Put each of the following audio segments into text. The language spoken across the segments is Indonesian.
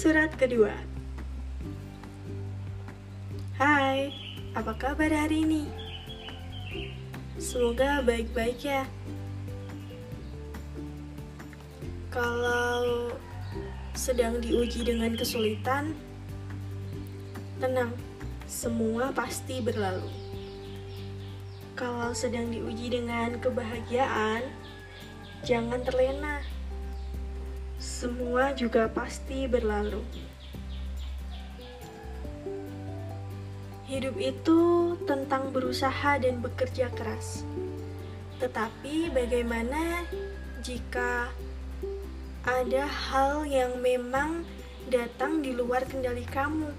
Surat kedua. Hai, apa kabar hari ini? Semoga baik-baik ya. Kalau sedang diuji dengan kesulitan Tenang, semua pasti berlalu. Kalau sedang diuji dengan kebahagiaan Jangan terlena semua juga pasti berlalu. Hidup itu tentang berusaha dan bekerja keras. Tetapi, bagaimana jika ada hal yang memang datang di luar kendali kamu?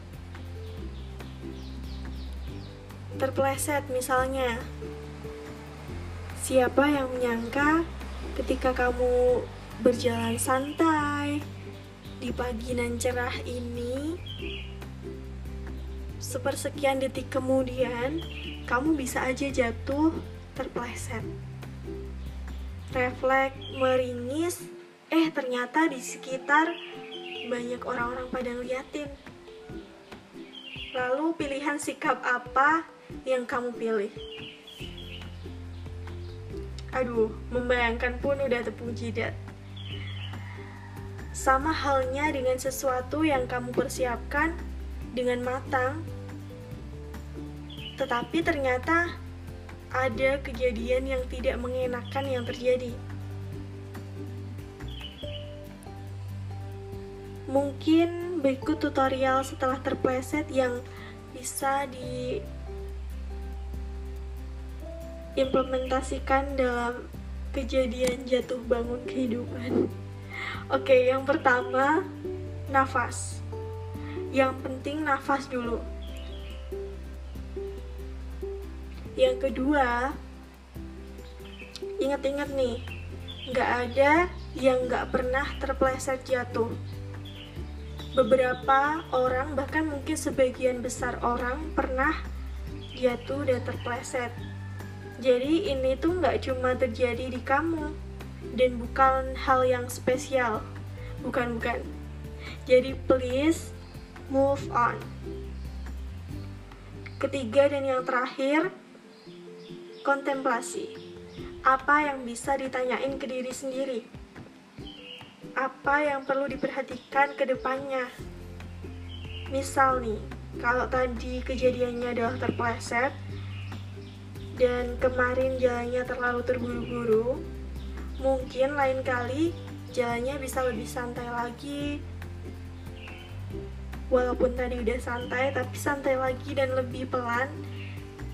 Terpleset, misalnya, siapa yang menyangka ketika kamu berjalan santai di pagi nan cerah ini. Sepersekian detik kemudian, kamu bisa aja jatuh terpleset. Refleks meringis, eh ternyata di sekitar banyak orang-orang pada ngeliatin. Lalu pilihan sikap apa yang kamu pilih? Aduh, membayangkan pun udah tepung jidat. Sama halnya dengan sesuatu yang kamu persiapkan dengan matang, tetapi ternyata ada kejadian yang tidak mengenakan yang terjadi. Mungkin berikut tutorial setelah terpleset yang bisa diimplementasikan dalam kejadian jatuh bangun kehidupan. Oke, yang pertama nafas. Yang penting nafas dulu. Yang kedua, ingat-ingat nih, nggak ada yang nggak pernah terpleset jatuh. Beberapa orang, bahkan mungkin sebagian besar orang pernah jatuh dan terpleset. Jadi ini tuh nggak cuma terjadi di kamu, dan bukan hal yang spesial. Bukan bukan. Jadi please move on. Ketiga dan yang terakhir kontemplasi. Apa yang bisa ditanyain ke diri sendiri? Apa yang perlu diperhatikan ke depannya? Misal nih kalau tadi kejadiannya adalah terpleset dan kemarin jalannya terlalu terburu-buru mungkin lain kali jalannya bisa lebih santai lagi. Walaupun tadi udah santai tapi santai lagi dan lebih pelan.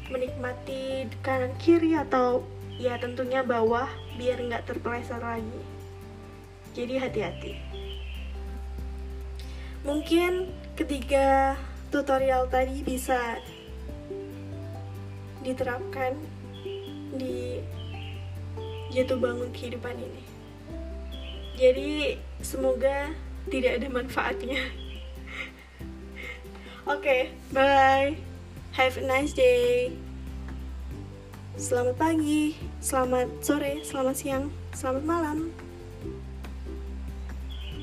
Menikmati kanan kiri atau ya tentunya bawah biar nggak terpeleset lagi. Jadi hati-hati. Mungkin ketiga tutorial tadi bisa diterapkan di jatuh bangun kehidupan ini. Jadi semoga tidak ada manfaatnya. Oke, okay, bye. Have a nice day. Selamat pagi, selamat sore, selamat siang, selamat malam.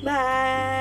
Bye.